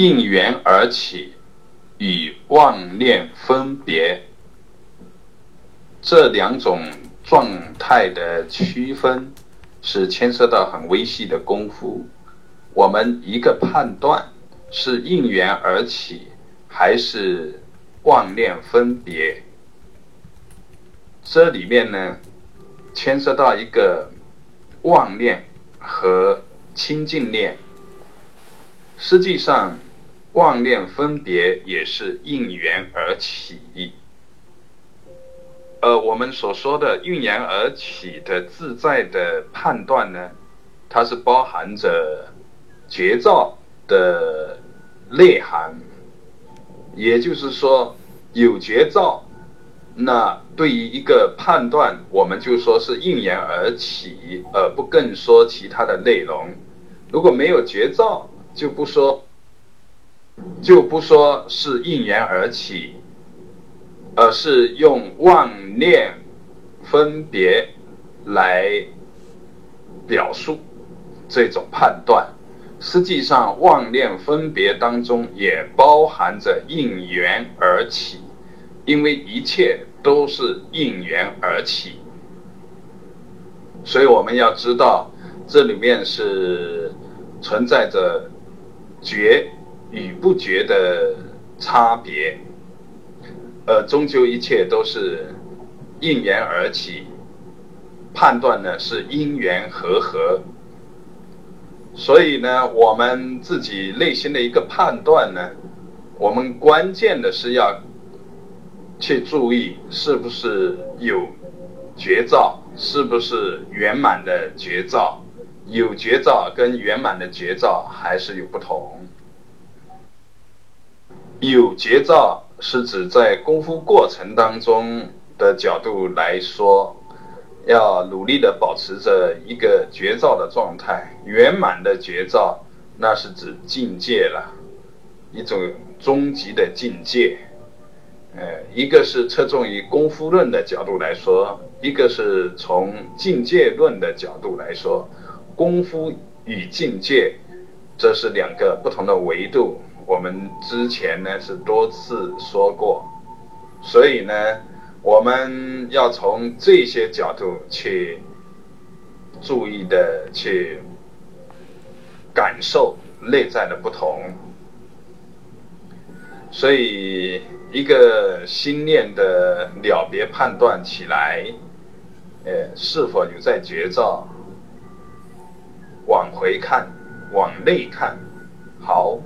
应缘而起与妄念分别这两种状态的区分，是牵涉到很微细的功夫。我们一个判断是应缘而起，还是妄念分别？这里面呢，牵涉到一个妄念和清净念。实际上，妄念分别也是应缘而起。呃，我们所说的应缘而起的自在的判断呢，它是包含着觉照的内涵。也就是说，有觉照，那对于一个判断，我们就说是应缘而起，而不更说其他的内容。如果没有觉照，就不说，就不说是应缘而起，而是用妄念分别来表述这种判断。实际上，妄念分别当中也包含着应缘而起，因为一切都是应缘而起，所以我们要知道这里面是存在着。觉与不觉的差别，呃，终究一切都是应缘而起，判断呢是因缘和合，所以呢，我们自己内心的一个判断呢，我们关键的是要去注意是不是有觉照，是不是圆满的觉照。有绝照跟圆满的绝照还是有不同。有绝照是指在功夫过程当中的角度来说，要努力的保持着一个绝照的状态。圆满的绝照，那是指境界了，一种终极的境界。呃，一个是侧重于功夫论的角度来说，一个是从境界论的角度来说。功夫与境界，这是两个不同的维度。我们之前呢是多次说过，所以呢，我们要从这些角度去注意的去感受内在的不同。所以，一个心念的了别判断起来，呃，是否有在觉照？往回看，往内看，好。